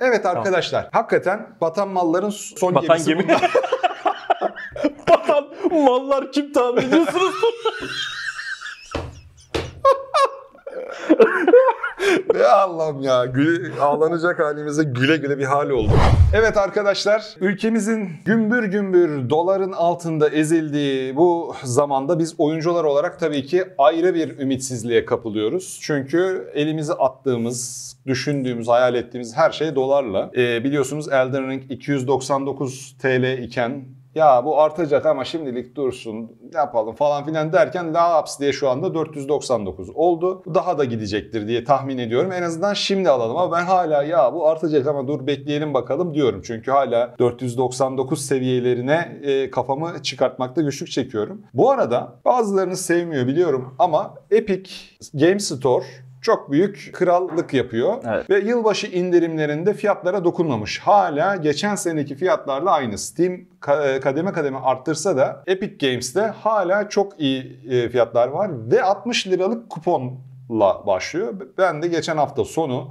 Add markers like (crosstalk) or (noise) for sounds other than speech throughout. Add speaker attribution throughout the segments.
Speaker 1: Evet arkadaşlar. Hakikaten batan malların son
Speaker 2: Batan
Speaker 1: gemisi
Speaker 2: gemi.
Speaker 1: bunlar. (laughs) (laughs)
Speaker 2: Batan mallar kim tahmin ediyorsunuz? (laughs)
Speaker 1: Allah'ım ya. Güle, ağlanacak halimize güle güle bir hal oldu. Evet arkadaşlar. Ülkemizin gümbür gümbür doların altında ezildiği bu zamanda biz oyuncular olarak tabii ki ayrı bir ümitsizliğe kapılıyoruz. Çünkü elimizi attığımız, düşündüğümüz, hayal ettiğimiz her şey dolarla. Ee, biliyorsunuz Elden Ring 299 TL iken ya bu artacak ama şimdilik dursun yapalım falan filan derken laps diye şu anda 499 oldu. Daha da gidecektir diye tahmin ediyorum. En azından şimdi alalım ama ben hala ya bu artacak ama dur bekleyelim bakalım diyorum. Çünkü hala 499 seviyelerine e, kafamı çıkartmakta güçlük çekiyorum. Bu arada bazılarınız sevmiyor biliyorum ama Epic Game Store çok büyük krallık yapıyor.
Speaker 2: Evet.
Speaker 1: Ve yılbaşı indirimlerinde fiyatlara dokunmamış. Hala geçen seneki fiyatlarla aynı. Steam ka- kademe kademe arttırsa da Epic Games'te hala çok iyi e, fiyatlar var. Ve 60 liralık kuponla başlıyor. Ben de geçen hafta sonu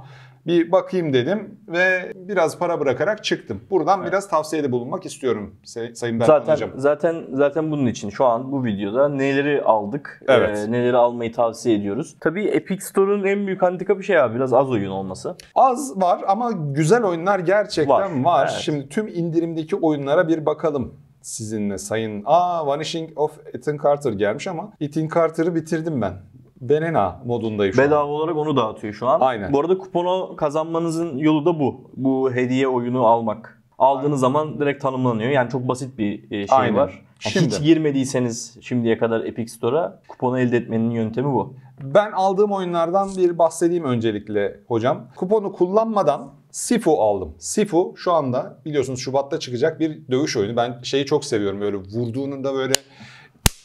Speaker 1: bir bakayım dedim ve biraz para bırakarak çıktım. Buradan biraz tavsiyede bulunmak istiyorum Say- Sayın Berkan
Speaker 2: zaten
Speaker 1: Hocam.
Speaker 2: zaten zaten bunun için şu an bu videoda neleri aldık,
Speaker 1: Evet.
Speaker 2: e, neleri almayı tavsiye ediyoruz. Tabii Epic Store'un en büyük handikapı şey abi biraz az oyun olması.
Speaker 1: Az var ama güzel oyunlar gerçekten var.
Speaker 2: Var, evet.
Speaker 1: Şimdi tüm indirimdeki oyunlara bir bakalım sizinle sayın. Aa Vanishing of Ethan Carter gelmiş ama Ethan Carter'ı bitirdim ben. Benena modundayım şu an.
Speaker 2: Bedava olarak onu dağıtıyor şu an.
Speaker 1: Aynen.
Speaker 2: Bu arada kuponu kazanmanızın yolu da bu. Bu hediye oyunu almak. Aldığınız zaman direkt tanımlanıyor. Yani çok basit bir e, şey
Speaker 1: Aynen.
Speaker 2: var.
Speaker 1: Şimdi.
Speaker 2: Hiç girmediyseniz şimdiye kadar Epic Store'a kuponu elde etmenin yöntemi bu.
Speaker 1: Ben aldığım oyunlardan bir bahsedeyim öncelikle hocam. Kuponu kullanmadan Sifu aldım. Sifu şu anda biliyorsunuz Şubat'ta çıkacak bir dövüş oyunu. Ben şeyi çok seviyorum böyle vurduğunda böyle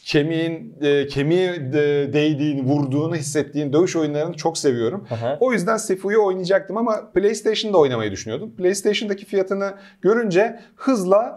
Speaker 1: kemiğin e, kemiğe de, değdiğini, vurduğunu hissettiğin dövüş oyunlarını çok seviyorum.
Speaker 2: Aha.
Speaker 1: O yüzden Sifu'yu oynayacaktım ama PlayStation'da oynamayı düşünüyordum. PlayStation'daki fiyatını görünce hızla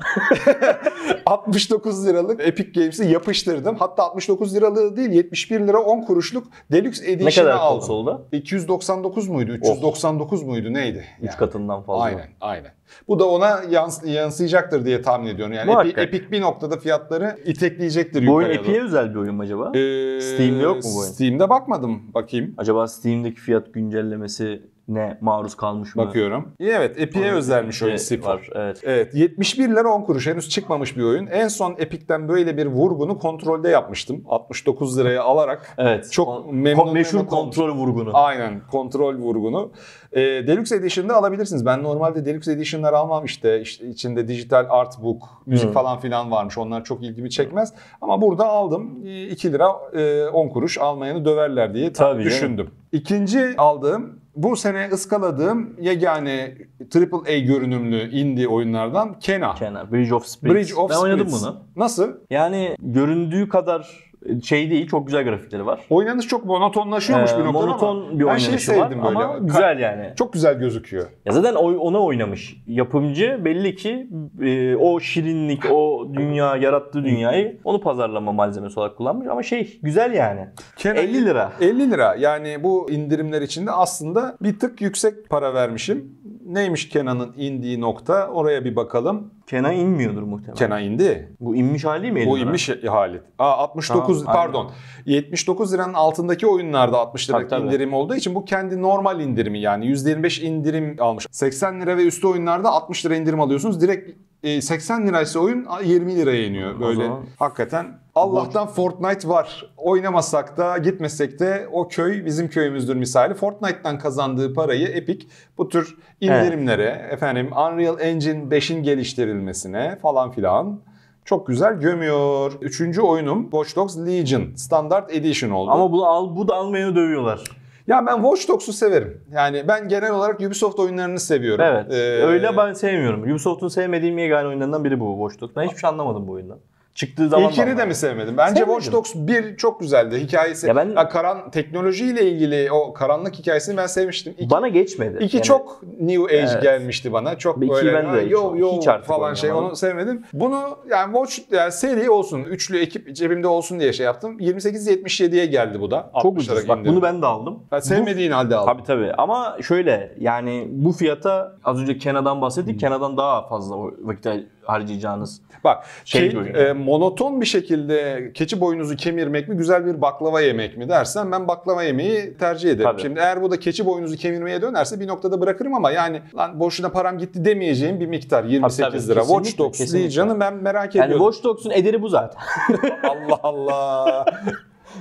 Speaker 1: (laughs) 69 liralık Epic Games'i yapıştırdım. Hatta 69 liralığı değil 71 lira 10 kuruşluk Deluxe
Speaker 2: Ne
Speaker 1: Edition'ı
Speaker 2: kadar
Speaker 1: aldım.
Speaker 2: konsolda?
Speaker 1: 299 muydu? 399 muydu? Neydi?
Speaker 2: 3
Speaker 1: Yani.
Speaker 2: katından fazla.
Speaker 1: Aynen, aynen. Bu da ona yans- yansıyacaktır diye tahmin ediyorum. Yani
Speaker 2: Muhakkak.
Speaker 1: Epic, bir noktada fiyatları itekleyecektir
Speaker 2: Bu oyun. Epic'e özel bir oyun mu acaba?
Speaker 1: Ee,
Speaker 2: Steam'de yok mu bu oyun?
Speaker 1: Steam'de bakmadım. Bakayım.
Speaker 2: Acaba Steam'deki fiyat güncellemesi ne maruz kalmış mı?
Speaker 1: Bakıyorum. Evet, Epic'e özelmiş oyun
Speaker 2: Epic'e
Speaker 1: Sifu.
Speaker 2: var, Evet.
Speaker 1: Evet 71 lira 10 kuruş henüz çıkmamış bir oyun. En son Epic'ten böyle bir vurgunu kontrolde yapmıştım. 69 liraya alarak.
Speaker 2: Evet.
Speaker 1: Çok
Speaker 2: Kon-
Speaker 1: memnun
Speaker 2: meşhur
Speaker 1: memnun olmuş.
Speaker 2: kontrol vurgunu.
Speaker 1: Aynen kontrol vurgunu. Ee, Deluxe Edition'da alabilirsiniz. Ben normalde Deluxe Edition'lar almam işte. işte içinde dijital artbook, müzik
Speaker 2: Hı.
Speaker 1: falan filan varmış. Onlar çok ilgimi çekmez. Ama burada aldım. Ee, 2 lira e, 10 kuruş almayanı döverler diye
Speaker 2: Tabii
Speaker 1: düşündüm. İkinci aldığım bu sene ıskaladığım yegane AAA görünümlü indie oyunlardan Kena.
Speaker 2: Kenar. Bridge of Spirits.
Speaker 1: Bridge of
Speaker 2: ben oynadım
Speaker 1: Spirits.
Speaker 2: bunu.
Speaker 1: Nasıl?
Speaker 2: Yani göründüğü kadar şey değil. Çok güzel grafikleri var.
Speaker 1: Oynanış çok monotonlaşıyormuş
Speaker 2: Ee,
Speaker 1: bir noktada
Speaker 2: monoton
Speaker 1: ama
Speaker 2: bir
Speaker 1: ben
Speaker 2: oynanışı
Speaker 1: şeyi
Speaker 2: var
Speaker 1: sevdim böyle.
Speaker 2: ama güzel yani.
Speaker 1: Çok güzel gözüküyor.
Speaker 2: Ya zaten ona oynamış. Yapımcı belli ki e, o şirinlik, o dünya, yarattığı dünyayı onu pazarlama malzemesi olarak kullanmış. Ama şey güzel yani.
Speaker 1: Kenan-
Speaker 2: 50 lira.
Speaker 1: 50 lira. Yani bu indirimler içinde aslında bir tık yüksek para vermişim. Neymiş Kenan'ın indiği nokta? Oraya bir bakalım.
Speaker 2: Kenan inmiyordur muhtemelen.
Speaker 1: Kenan indi.
Speaker 2: Bu inmiş hali mi 50
Speaker 1: Bu
Speaker 2: lira?
Speaker 1: inmiş hali. Aa 69
Speaker 2: Tamam,
Speaker 1: pardon. 79 liranın altındaki oyunlarda 60 lira
Speaker 2: Tabii, tabii.
Speaker 1: indirim olduğu için bu kendi normal indirimi yani %25 indirim almış. 80 lira ve üstü oyunlarda 60 lira indirim alıyorsunuz. Direkt 80 liraysa oyun 20 liraya iniyor. Böyle
Speaker 2: zaman-
Speaker 1: hakikaten Allah'tan Fortnite var. Oynamasak da gitmesek de o köy bizim köyümüzdür misali. Fortnite'tan kazandığı parayı Epic bu tür indirimlere, efendim Unreal Engine 5'in geliştirilmesine falan filan çok güzel gömüyor. Üçüncü oyunum Watch Dogs Legion Standard Edition oldu.
Speaker 2: Ama bu al bu da almayanı dövüyorlar.
Speaker 1: Ya ben Watch Dogs'u severim. Yani ben genel olarak Ubisoft oyunlarını seviyorum.
Speaker 2: Evet.
Speaker 1: Ee,
Speaker 2: Öyle ben sevmiyorum. Ubisoft'un sevmediğim yegane oyunlarından biri bu Watch Dogs. Ben hiçbir şey anlamadım bu oyundan. Çıktığı zaman
Speaker 1: İlkini de mi sevmedin? Bence
Speaker 2: Sevmedim.
Speaker 1: Watch Dogs 1 çok güzeldi. Hikayesi,
Speaker 2: Ya ben-
Speaker 1: ya karan, teknolojiyle ilgili o karanlık hikayesini ben sevmiştim. İki,
Speaker 2: Bana geçmedi.
Speaker 1: iki
Speaker 2: Yani
Speaker 1: çok New Age
Speaker 2: Evet.
Speaker 1: gelmişti bana. Çok
Speaker 2: İkiyi
Speaker 1: böyle
Speaker 2: ben de
Speaker 1: ha, yo yo
Speaker 2: hiç artık
Speaker 1: falan şey onu sevmedim. Bunu yani Watch yani seri olsun. Üçlü ekip cebimde olsun diye şey yaptım. 28.77'ye geldi bu da.
Speaker 2: çok
Speaker 1: 60
Speaker 2: ucuz. Bak bunu ben de aldım.
Speaker 1: Ben sevmediğin halde aldım.
Speaker 2: Tabii tabii. Ama şöyle yani bu fiyata az önce Kena'dan bahsettik. Kena'dan daha fazla vakit harcayacağınız.
Speaker 1: Bak
Speaker 2: Şey
Speaker 1: şey,
Speaker 2: bir oyun.
Speaker 1: e, monoton bir şekilde keçi boynuzu kemirmek mi güzel bir baklava yemek mi dersen ben baklava yemeği tercih ederim.
Speaker 2: Tabii.
Speaker 1: Şimdi eğer bu da keçi boynuzu kemirmeye dönerse bir noktada bırakırım ama yani lan boşuna param gitti demeyeceğim bir miktar 28
Speaker 2: tabii,
Speaker 1: lira.
Speaker 2: kesinlikle,
Speaker 1: Watch Dogs
Speaker 2: kesinlikle.
Speaker 1: canım ben merak
Speaker 2: Yani
Speaker 1: ediyorum.
Speaker 2: Watch Dogs'un ederi bu zaten. (laughs)
Speaker 1: Allah Allah. (laughs)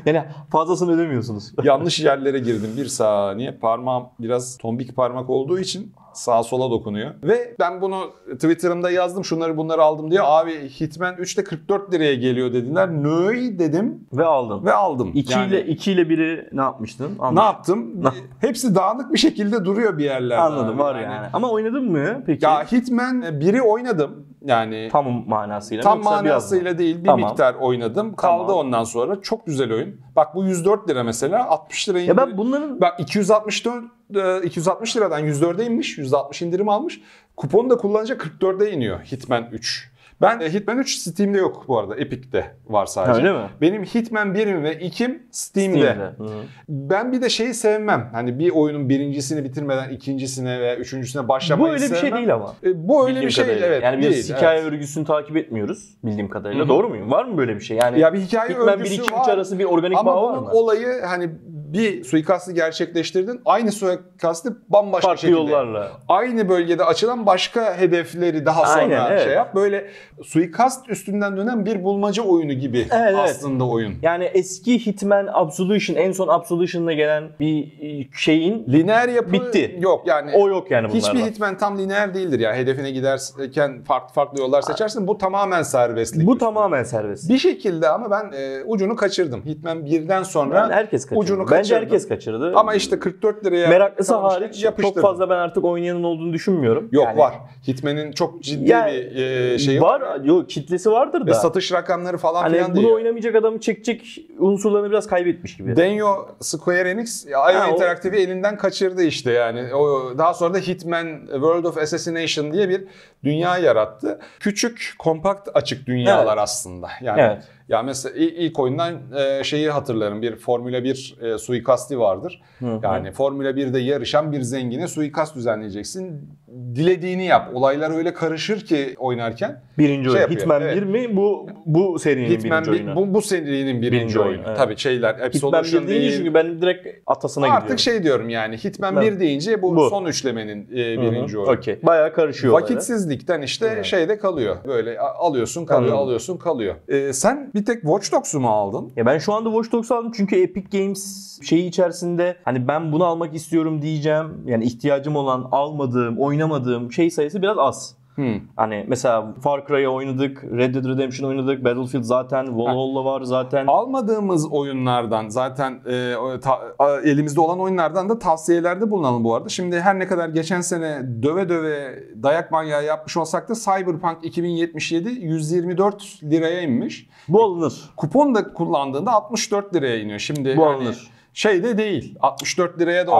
Speaker 2: yani fazlasını ödemiyorsunuz. (laughs)
Speaker 1: Yanlış yerlere girdim bir saniye. Parmağım biraz tombik parmak olduğu için sağa sola dokunuyor. Ve ben bunu Twitter'ımda yazdım şunları bunları aldım diye. Abi Hitman 3'te 44 liraya geliyor dediler. Nöy dedim
Speaker 2: Ve aldın.
Speaker 1: ve aldım.
Speaker 2: 2
Speaker 1: Yani-
Speaker 2: ile 2 ile biri ne yapmıştın?
Speaker 1: Ne
Speaker 2: Almış.
Speaker 1: yaptım? Hepsi dağınık bir şekilde duruyor bir yerlerde.
Speaker 2: Anladım
Speaker 1: abi.
Speaker 2: var yani. Ama oynadın mı peki?
Speaker 1: Ya Hitman 1'i oynadım. Yani tam,
Speaker 2: tam manasıyla. mı yoksa biraz
Speaker 1: manasıyla değil bir
Speaker 2: Tamam.
Speaker 1: miktar oynadım. Kaldı
Speaker 2: Tamam.
Speaker 1: ondan sonra. Çok güzel oyun. Bak bu 104 lira mesela 60 lira
Speaker 2: Ya
Speaker 1: indirim.
Speaker 2: ben bunların
Speaker 1: Bak 264 e, 260 liradan 104'e inmiş. 160 indirim almış. Kuponu da kullanınca 44'e iniyor Hitman 3. Ben e, Hitman 3 Steam'de yok bu arada. Epic'te var sadece.
Speaker 2: öyle mi?
Speaker 1: Benim Hitman 1'im ve 2'm Steam'de.
Speaker 2: Steam'de. Hı.
Speaker 1: Ben bir de şeyi sevmem. Hani bir oyunun birincisini bitirmeden ikincisine veya üçüncüsüne
Speaker 2: Bu
Speaker 1: başlamayı
Speaker 2: öyle bir şey
Speaker 1: sevmem.
Speaker 2: değil ama.
Speaker 1: E, Bu öyle
Speaker 2: Bildiğim
Speaker 1: bir şey
Speaker 2: kadarıyla.
Speaker 1: evet.
Speaker 2: Yani biz
Speaker 1: değil,
Speaker 2: hikaye
Speaker 1: evet.
Speaker 2: örgüsünü takip etmiyoruz bildiğim kadarıyla.
Speaker 1: Hı hı.
Speaker 2: Doğru muyum? Var mı böyle bir şey? Yani
Speaker 1: Ya bir hikaye
Speaker 2: Hitman 1
Speaker 1: örgüsü
Speaker 2: 2 3
Speaker 1: var.
Speaker 2: arası bir organik
Speaker 1: Ama
Speaker 2: bağ var
Speaker 1: bunun
Speaker 2: mı?
Speaker 1: olayı hani bir suikastı gerçekleştirdin. Aynı suikastı bambaşka
Speaker 2: Farklı
Speaker 1: şekilde.
Speaker 2: yollarla.
Speaker 1: Aynı bölgede açılan başka hedefleri daha sonra
Speaker 2: Aynen, evet.
Speaker 1: şey yap. Böyle suikast üstünden dönen bir bulmaca oyunu gibi
Speaker 2: Evet, evet.
Speaker 1: aslında oyun.
Speaker 2: Yani eski Hitman Absolution en son Absolution'da gelen bir şeyin
Speaker 1: Lineer yapı
Speaker 2: Bitti.
Speaker 1: yok yani.
Speaker 2: o yok yani bunlarda.
Speaker 1: Hiçbir Hitman tam lineer değildir ya. Hedefine giderken farklı farklı yollar seçersin. Bu tamamen serbestlik.
Speaker 2: Bu tamamen serbest.
Speaker 1: Bir şekilde ama ben e, ucunu kaçırdım. Hitman 1'den sonra
Speaker 2: Ben herkes kaçırdı.
Speaker 1: ucunu
Speaker 2: Bence herkes kaçırdı.
Speaker 1: ama işte 44 liraya
Speaker 2: Meraklısı hariç çok
Speaker 1: yapıştırdım.
Speaker 2: fazla ben artık oynayanın olduğunu düşünmüyorum.
Speaker 1: Yok
Speaker 2: Yani-
Speaker 1: var. Hitman'in çok ciddi
Speaker 2: Yani
Speaker 1: bir e, şeyi var.
Speaker 2: var. Yok kitlesi vardır
Speaker 1: Ve
Speaker 2: da.
Speaker 1: satış rakamları falan
Speaker 2: Hani
Speaker 1: filan
Speaker 2: bunu
Speaker 1: değil.
Speaker 2: oynamayacak adamı çekecek unsurlarını biraz kaybetmiş gibi.
Speaker 1: Denyo Square Enix IO
Speaker 2: Ha,
Speaker 1: Interactive'i elinden kaçırdı işte yani. O daha sonra da Hitman World of Assassination diye bir dünya yarattı. Küçük, kompakt, açık dünyalar
Speaker 2: Evet.
Speaker 1: aslında. Yani
Speaker 2: Evet.
Speaker 1: Ya mesela ilk, oyundan e, şeyi hatırlarım. Bir Formula 1 e, suikasti vardır.
Speaker 2: Hı hı.
Speaker 1: Yani Formula 1'de yarışan bir zengine suikast düzenleyeceksin. Dilediğini yap. Olaylar öyle karışır ki oynarken.
Speaker 2: Birinci
Speaker 1: Şey
Speaker 2: oyun. Hitman
Speaker 1: evet.
Speaker 2: 1 mi? Bu bu serinin
Speaker 1: Hitman
Speaker 2: birinci
Speaker 1: bir-
Speaker 2: oyunu.
Speaker 1: bu, bu serinin birinci,
Speaker 2: Birinci
Speaker 1: oyunu.
Speaker 2: oyunu, evet.
Speaker 1: Tabii şeyler
Speaker 2: Hitman
Speaker 1: Absolution
Speaker 2: 1 deyince çünkü ben direkt atasına
Speaker 1: Artık
Speaker 2: gidiyorum.
Speaker 1: şey diyorum yani Hitman
Speaker 2: Ben-
Speaker 1: 1 deyince bu,
Speaker 2: Bu.
Speaker 1: son üçlemenin e, birinci oyunu.
Speaker 2: Okey. Bayağı karışıyor.
Speaker 1: Vakitsizlikten işte
Speaker 2: Evet.
Speaker 1: şeyde kalıyor. Böyle alıyorsun kalıyor,
Speaker 2: Anladım.
Speaker 1: alıyorsun kalıyor. Ee, sen bir tek Watch Dogs'u mu aldın?
Speaker 2: Ya ben şu anda Watch Dogs aldım çünkü Epic Games şeyi içerisinde hani ben bunu almak istiyorum diyeceğim. Yani ihtiyacım olan almadığım, oynamadığım şey sayısı biraz az.
Speaker 1: Hmm.
Speaker 2: Hani mesela Far Cry'ı oynadık, Red Dead Redemption oynadık, Battlefield zaten, Valhalla var zaten.
Speaker 1: Almadığımız oyunlardan zaten e, ta- a- elimizde olan oyunlardan da tavsiyelerde bulunalım bu arada. Şimdi her ne kadar geçen sene döve döve dayak manyağı yapmış olsak da Cyberpunk 2077 124 liraya inmiş.
Speaker 2: Bu alınır.
Speaker 1: Kupon da kullandığında 64 liraya iniyor. Şimdi
Speaker 2: Bu
Speaker 1: hani
Speaker 2: alınır.
Speaker 1: şey de değil. 64 liraya da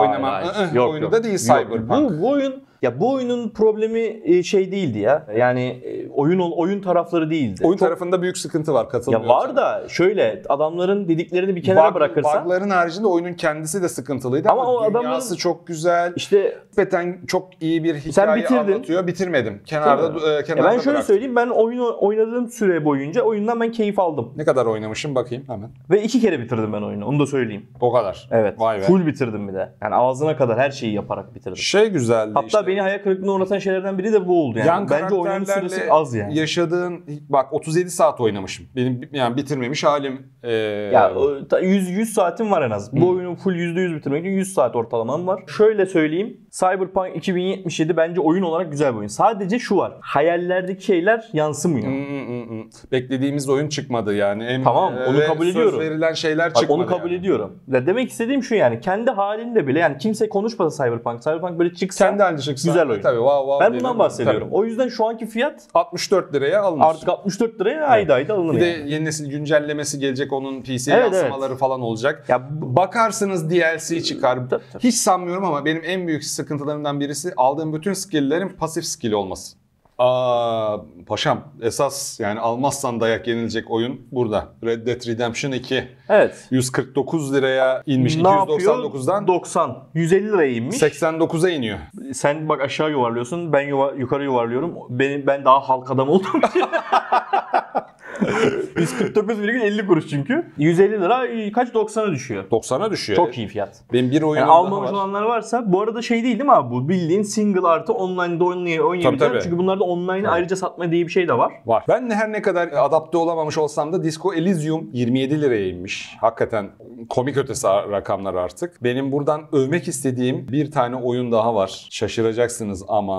Speaker 2: Yok,
Speaker 1: oyunu
Speaker 2: yok.
Speaker 1: da değil
Speaker 2: Yok.
Speaker 1: Cyberpunk.
Speaker 2: Bu, bu oyun ya bu oyunun problemi e, şey değildi ya. Yani e, oyun oyun tarafları değildi.
Speaker 1: Oyun
Speaker 2: Çok-
Speaker 1: tarafında büyük sıkıntı var
Speaker 2: ya
Speaker 1: katılmıyorum.
Speaker 2: var da şöyle adamların dediklerini bir kenara
Speaker 1: Bug-
Speaker 2: bırakırsan
Speaker 1: Bug'ların haricinde oyunun kendisi de sıkıntılıydı ama,
Speaker 2: Ama o
Speaker 1: dünyası
Speaker 2: adamların-
Speaker 1: çok güzel.
Speaker 2: işte
Speaker 1: Nispeten çok iyi bir hikaye
Speaker 2: bitirdin.
Speaker 1: anlatıyor. Bitirmedim. Kenarda, e,
Speaker 2: ya
Speaker 1: kenarda
Speaker 2: ben şöyle
Speaker 1: bıraktım.
Speaker 2: söyleyeyim ben oyunu oynadığım süre boyunca oyundan ben keyif aldım.
Speaker 1: Ne kadar oynamışım bakayım hemen.
Speaker 2: Ve iki kere bitirdim ben oyunu. Onu da söyleyeyim.
Speaker 1: O kadar.
Speaker 2: Evet.
Speaker 1: Vay be.
Speaker 2: Full bitirdim bir de. Yani ağzına kadar her şeyi yaparak bitirdim.
Speaker 1: Şey güzeldi
Speaker 2: Hatta
Speaker 1: işte.
Speaker 2: Beni hayal kırıklığına uğratan şeylerden biri de bu oldu yani.
Speaker 1: Yan
Speaker 2: Bence
Speaker 1: karakterlerle
Speaker 2: süresi az yani.
Speaker 1: yaşadığın bak 37 saat oynamışım. Benim yani bitirmemiş halim. e,
Speaker 2: Ya o ta- 100 100 saatim var en az. Bu oyunu full %100 bitirmek için 100 saat ortalamam var. Şöyle söyleyeyim. Cyberpunk 2077 bence oyun olarak güzel bir oyun. Sadece şu var. Hayallerdeki şeyler yansımıyor.
Speaker 1: Hmm, Beklediğimiz oyun çıkmadı yani. En,
Speaker 2: Tamam, onu
Speaker 1: ve
Speaker 2: kabul
Speaker 1: söz
Speaker 2: ediyorum.
Speaker 1: verilen şeyler
Speaker 2: Bak,
Speaker 1: çıkmadı.
Speaker 2: onu kabul
Speaker 1: yani.
Speaker 2: ediyorum. Ya demek istediğim şu yani kendi halinde bile yani kimse konuşmasa Cyberpunk. Cyberpunk böyle çıksa
Speaker 1: Kendi halinde çıksa.
Speaker 2: Güzel oyun.
Speaker 1: Tabii wow wow.
Speaker 2: ben
Speaker 1: diyelim.
Speaker 2: bundan bahsediyorum.
Speaker 1: Tabii.
Speaker 2: O yüzden şu anki fiyat
Speaker 1: 64 liraya alınır.
Speaker 2: artık 64 liraya ayda ayda alınır.
Speaker 1: bir de
Speaker 2: yani.
Speaker 1: yeni nesil güncellemesi gelecek onun PC
Speaker 2: Evet,
Speaker 1: yansımaları falan olacak.
Speaker 2: Ya
Speaker 1: Bakarsınız DLC çıkar.
Speaker 2: Tabii, tabii.
Speaker 1: Hiç sanmıyorum ama benim en büyük sıkıntılarımdan birisi aldığım bütün skill'lerin pasif skill olması. Aa paşam esas yani almazsan dayak yenilecek oyun burada. Red Dead Redemption 2
Speaker 2: evet.
Speaker 1: 149 liraya inmiş
Speaker 2: Ne yapıyor?
Speaker 1: 299'dan
Speaker 2: 90. 150 liraya inmiş.
Speaker 1: 89'a iniyor.
Speaker 2: Sen bak aşağı yuvarlıyorsun. Ben yuva, yukarı yuvarlıyorum. Benim ben daha halk adam oldum. (laughs) (laughs) 149,50 kuruş çünkü. 150 lira e, kaç 90'a düşüyor.
Speaker 1: 90'a düşüyor.
Speaker 2: Çok iyi fiyat.
Speaker 1: Benim bir oyunum
Speaker 2: Yani almamış
Speaker 1: var.
Speaker 2: olanlar varsa bu arada şey değil değil mi abi bu bildiğin single artı online'da oynay oynayabileceğin.
Speaker 1: tabii.
Speaker 2: Çünkü bunlarda online ayrıca satma diye bir şey de var.
Speaker 1: Var. Ben her ne kadar adapte olamamış olsam da Disco Elysium 27 liraya inmiş. Hakikaten komik ötesi rakamlar artık. Benim buradan övmek istediğim bir tane oyun daha var. Şaşıracaksınız ama...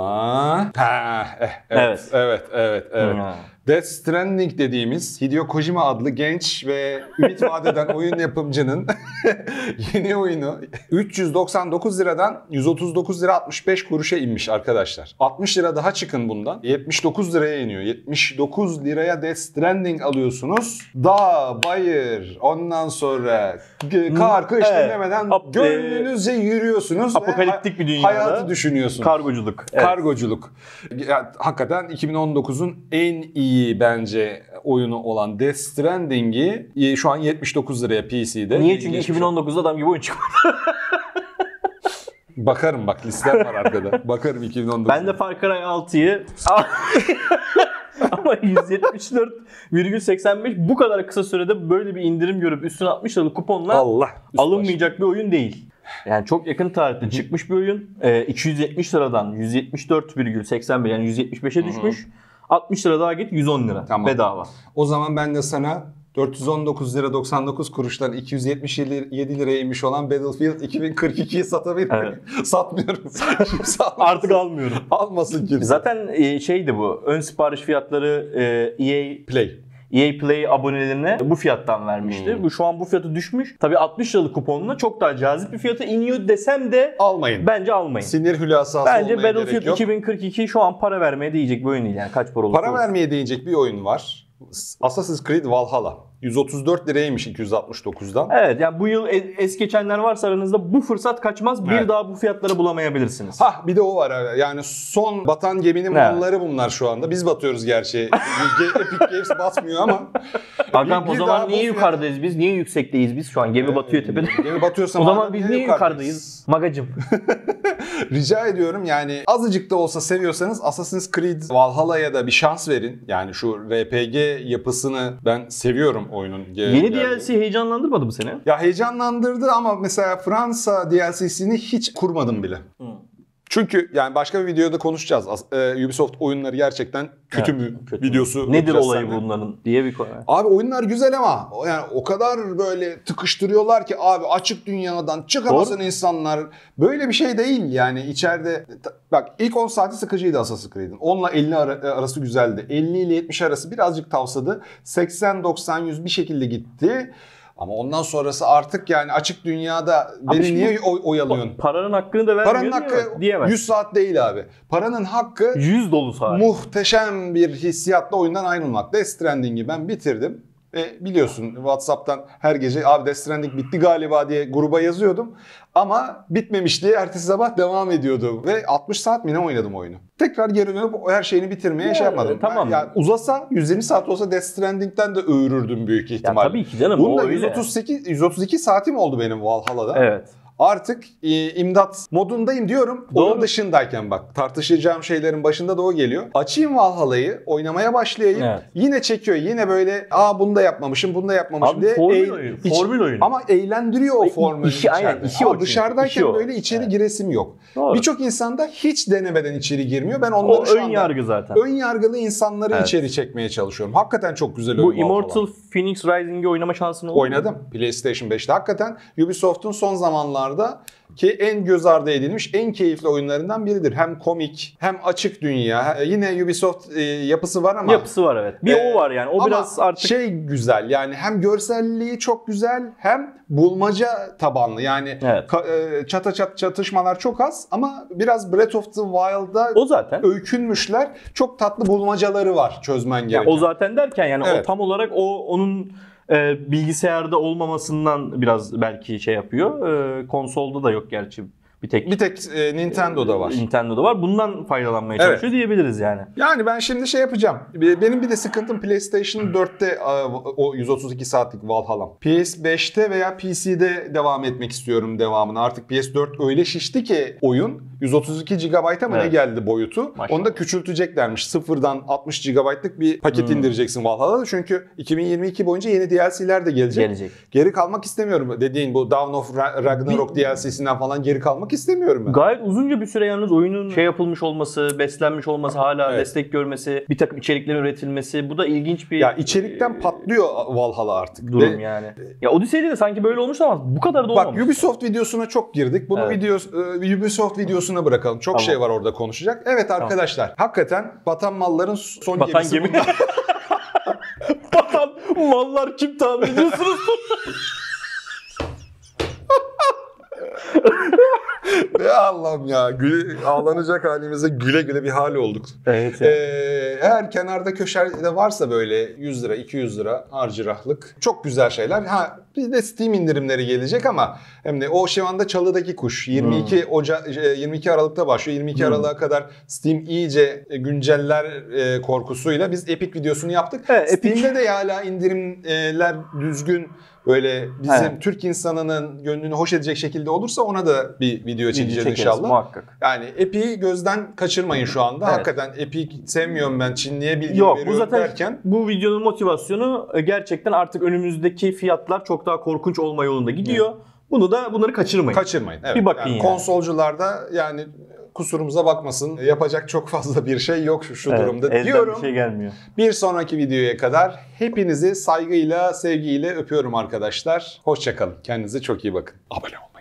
Speaker 1: Ha, eh, evet,
Speaker 2: Evet.
Speaker 1: evet, evet, evet.
Speaker 2: Ha.
Speaker 1: Death Stranding dediğimiz Hideo Kojima adlı genç ve ümit vadeden oyun yapımcının (laughs) yeni oyunu 399 liradan 139 lira 65 kuruşa inmiş arkadaşlar. 60 lira daha çıkın bundan. 79 liraya iniyor. 79 liraya Death Stranding alıyorsunuz. Dağ, bayır, ondan sonra kar, kış
Speaker 2: Evet.
Speaker 1: dinlemeden
Speaker 2: Ap-
Speaker 1: gönlünüzce yürüyorsunuz.
Speaker 2: Apokaliptik bir dünyada
Speaker 1: Hayatı düşünüyorsunuz.
Speaker 2: Kargoculuk. Evet.
Speaker 1: Kargoculuk. Ya, hakikaten 2019'un en iyi bence oyunu olan Death Stranding'i e, şu an 79 liraya PC'de.
Speaker 2: Niye? Çünkü
Speaker 1: Geçmiş-
Speaker 2: 2019'da adam gibi oyun çıkmadı. (laughs)
Speaker 1: Bakarım bak listem var arkada. Bakarım 2019.
Speaker 2: Ben de Far Cry 6'yı (laughs) ama 174,85 bu kadar kısa sürede böyle bir indirim görüp üstüne 60 liralık kuponla
Speaker 1: Allah.
Speaker 2: alınmayacak bir oyun değil. Yani çok yakın tarihte çıkmış bir oyun. Ee, 270 liradan 174,81 yani 175'e düşmüş. 60 lira daha git 110 lira
Speaker 1: Tamam.
Speaker 2: bedava.
Speaker 1: O zaman ben de sana 419 lira 99 kuruştan 277 liraya inmiş olan Battlefield 2042'yi satabilirim. (laughs) Satmıyorum. (laughs) Kimse.
Speaker 2: Artık almıyorum.
Speaker 1: almasın kimse.
Speaker 2: Zaten e, şeydi bu. Ön sipariş fiyatları e, EA
Speaker 1: Play.
Speaker 2: EA Play abonelerine bu fiyattan vermişti.
Speaker 1: Hmm.
Speaker 2: Bu şu an bu fiyatı düşmüş. Tabii 60 liralık kuponla çok daha cazip bir fiyata iniyor desem de
Speaker 1: Almayın.
Speaker 2: bence almayın.
Speaker 1: Sinir hülasası
Speaker 2: Bence Battlefield
Speaker 1: gerek yok.
Speaker 2: 2042 şu an para vermeye değecek bir oyun değil yani kaç para olursa
Speaker 1: Para vermeye değecek bir oyun var. Assassin's Creed Valhalla. 134 liraymış 269'dan.
Speaker 2: Evet yani bu yıl es geçenler varsa aranızda bu fırsat kaçmaz. Bir
Speaker 1: Evet.
Speaker 2: daha bu fiyatlara bulamayabilirsiniz.
Speaker 1: Hah bir de o var. Yani son batan geminin
Speaker 2: Evet.
Speaker 1: malları bunlar şu anda. Biz batıyoruz gerçi. (laughs) Ge- Epic Games batmıyor ama.
Speaker 2: Hakan
Speaker 1: bir
Speaker 2: o zaman niye
Speaker 1: fiyat-
Speaker 2: yukarıdayız biz? Niye yüksekteyiz biz? Şu an gemi batıyor tepede.
Speaker 1: Gemi batıyorsa (laughs)
Speaker 2: o zaman biz
Speaker 1: niye
Speaker 2: niye yukarıdayız? Magacım. (laughs)
Speaker 1: Rica ediyorum yani azıcık da olsa seviyorsanız Assassin's Creed Valhalla'ya da bir şans verin. Yani şu RPG yapısını ben seviyorum oyunun.
Speaker 2: Yeni
Speaker 1: geldiği.
Speaker 2: DLC heyecanlandırmadı mı seni?
Speaker 1: Ya heyecanlandırdı ama mesela Fransa DLC'sini hiç kurmadım bile. Çünkü yani başka bir videoda konuşacağız. As- e, Ubisoft oyunları gerçekten kötü
Speaker 2: Evet,
Speaker 1: mü
Speaker 2: kötü.
Speaker 1: videosu.
Speaker 2: Nedir olayı
Speaker 1: seninle.
Speaker 2: bunların diye bir konu.
Speaker 1: Abi oyunlar güzel ama yani o kadar böyle tıkıştırıyorlar ki abi açık dünyadan çıkamasın insanlar. Böyle bir şey değil yani içeride bak ilk 10 saati sıkıcıydı Assassin's Creed'in. 10 ile 50 ara- arası güzeldi. 50 ile 70 arası birazcık tavsadı. 80 90 100 bir şekilde gitti. Ama ondan sonrası artık yani açık dünyada beni niye oy- oyalıyorsun?
Speaker 2: Paranın hakkını da vermiyor
Speaker 1: Paranın hakkı
Speaker 2: diyemez.
Speaker 1: 100 saat değil abi. Paranın hakkı
Speaker 2: 100 dolu saat.
Speaker 1: muhteşem bir hissiyatla oyundan ayrılmak. Death Stranding'i ben bitirdim. Ve biliyorsun WhatsApp'tan her gece abi Death Stranding bitti galiba diye gruba yazıyordum. Ama bitmemiş diye ertesi sabah devam ediyordu. Ve 60 saat mi ne oynadım oyunu. Tekrar geri dönüp her şeyini bitirmeye
Speaker 2: Ya,
Speaker 1: şey yapmadım.
Speaker 2: tamam.
Speaker 1: Ben- yani uzasa 120 saat olsa Death Stranding'den de öğürürdüm büyük
Speaker 2: ya
Speaker 1: ihtimal.
Speaker 2: tabii ki canım o öyle.
Speaker 1: 138 132 saatim oldu benim Valhalla'da.
Speaker 2: Evet.
Speaker 1: Artık e, imdat modundayım diyorum.
Speaker 2: Doğru.
Speaker 1: Onun dışındayken bak tartışacağım şeylerin başında da o geliyor. Açayım Valhalla'yı oynamaya başlayayım.
Speaker 2: Evet.
Speaker 1: Yine çekiyor. Yine böyle aa bunu da yapmamışım bunu da yapmamışım
Speaker 2: Abi
Speaker 1: diye.
Speaker 2: formül
Speaker 1: eğ-
Speaker 2: oyunu,
Speaker 1: iç-
Speaker 2: formül oyunu.
Speaker 1: Ama eğlendiriyor o formülü
Speaker 2: işi- aynen,
Speaker 1: içeride.
Speaker 2: işi
Speaker 1: Ama
Speaker 2: o
Speaker 1: dışarıdayken
Speaker 2: işi o.
Speaker 1: böyle içeri
Speaker 2: Evet.
Speaker 1: giresim yok. Birçok insanda hiç denemeden içeri girmiyor. Ben onları
Speaker 2: O
Speaker 1: şu
Speaker 2: ön
Speaker 1: anda
Speaker 2: yargı zaten.
Speaker 1: ön yargılı insanları
Speaker 2: Evet.
Speaker 1: içeri çekmeye çalışıyorum. Hakikaten çok güzel
Speaker 2: Bu
Speaker 1: oyun Valhalla.
Speaker 2: Immortal Phoenix Rising'i oynama şansın oldu mu?
Speaker 1: Oynadım PlayStation 5'te. Hakikaten Ubisoft'un son zamanlarda ki en göz ardı edilmiş en keyifli oyunlarından biridir. Hem komik hem açık dünya. Yine Ubisoft e, yapısı var ama
Speaker 2: Yapısı var evet. Bir
Speaker 1: Ee,
Speaker 2: o var yani. O biraz artık
Speaker 1: şey güzel yani hem görselliği çok güzel hem bulmaca tabanlı yani
Speaker 2: Evet.
Speaker 1: ka- e, çata çat çatışmalar çok az ama biraz Breath of the Wild'da
Speaker 2: o zaten.
Speaker 1: öykünmüşler. Çok tatlı bulmacaları var çözmen gereken.
Speaker 2: o zaten derken yani
Speaker 1: Evet.
Speaker 2: o tam olarak o onun e, bilgisayarda olmamasından biraz belki şey yapıyor. E, konsolda da yok gerçi. Bir tek
Speaker 1: bir tek e, Nintendo'da var.
Speaker 2: Nintendo'da var. Bundan faydalanmaya
Speaker 1: Evet.
Speaker 2: çalışıyor diyebiliriz yani.
Speaker 1: Yani ben şimdi şey yapacağım. Be- Benim bir de sıkıntım PlayStation 4'te a, o 132 saatlik Valhalla. PS5'te veya PC'de devam etmek istiyorum devamını. Artık PS4 öyle şişti ki oyun 132 GB'a mı ne
Speaker 2: Evet.
Speaker 1: geldi boyutu?
Speaker 2: Maşallah.
Speaker 1: Onu da küçülteceklermiş. Sıfırdan 60 GB'lık bir paket
Speaker 2: Hmm.
Speaker 1: indireceksin Valhalla'da. Çünkü 2022 boyunca yeni DLC'ler de gelecek.
Speaker 2: Gelecek.
Speaker 1: Geri kalmak istemiyorum. Dediğin bu Dawn of Ra- Ragnarok DLC'sinden falan geri kalmak istemiyorum ben.
Speaker 2: Gayet uzunca bir süre yalnız oyunun şey yapılmış olması, beslenmiş olması, hala
Speaker 1: Evet.
Speaker 2: destek görmesi, bir takım içeriklerin üretilmesi. Bu da ilginç bir
Speaker 1: Ya içerikten patlıyor Valhalla artık.
Speaker 2: durum
Speaker 1: Ve-
Speaker 2: yani. Ya Odyssey'de de sanki böyle olmuş ama bu kadar da olmamış.
Speaker 1: Bak Ubisoft videosuna çok girdik. Bunu
Speaker 2: Evet.
Speaker 1: video e, Ubisoft videosuna bırakalım. Çok
Speaker 2: Tamam.
Speaker 1: şey var orada konuşacak. Evet arkadaşlar. Hakikaten batan malların son
Speaker 2: Batan
Speaker 1: gemisi
Speaker 2: gemi. (laughs) Batan mallar kim tahmin ediyorsunuz? (laughs)
Speaker 1: ya Allah'ım ya. Güle, ağlanacak halimize güle güle bir hal olduk.
Speaker 2: evet.
Speaker 1: Ee, eğer kenarda köşede varsa böyle 100 lira 200 lira harcırahlık çok güzel şeyler. Ha bir de Steam indirimleri gelecek ama hem de o şu anda çalıdaki kuş 22 Oca e, 22 Aralık'ta başlıyor. 22
Speaker 2: Hmm.
Speaker 1: Aralık'a kadar Steam iyice günceller e, korkusuyla biz Epic videosunu yaptık.
Speaker 2: Evet, Epic-
Speaker 1: Steam'de de hala indirimler düzgün böyle bizim
Speaker 2: Evet.
Speaker 1: Türk insanının gönlünü hoş edecek şekilde olursa ona da bir video çekeceğiz
Speaker 2: çekeriz
Speaker 1: inşallah.
Speaker 2: Muhakkak.
Speaker 1: Yani Epic'i gözden kaçırmayın şu anda.
Speaker 2: Evet.
Speaker 1: Hakikaten Epic sevmiyorum ben Çinli'ye bilgi
Speaker 2: Yok bu
Speaker 1: veriyorum
Speaker 2: zaten
Speaker 1: derken.
Speaker 2: bu videonun motivasyonu e, gerçekten artık önümüzdeki fiyatlar çok daha korkunç olma yolunda gidiyor. Bunu da bunları kaçırmayın.
Speaker 1: Kaçırmayın. Evet.
Speaker 2: Bir bakın
Speaker 1: yani
Speaker 2: yani.
Speaker 1: Konsolcularda yani kusurumuza bakmasın. Yapacak çok fazla bir şey yok şu, şu
Speaker 2: Evet,
Speaker 1: durumda
Speaker 2: elden
Speaker 1: diyorum.
Speaker 2: bir şey gelmiyor.
Speaker 1: Bir sonraki videoya kadar hepinizi saygıyla, sevgiyle öpüyorum arkadaşlar. Hoşçakalın. Kendinize çok iyi bakın. Abone olmayı.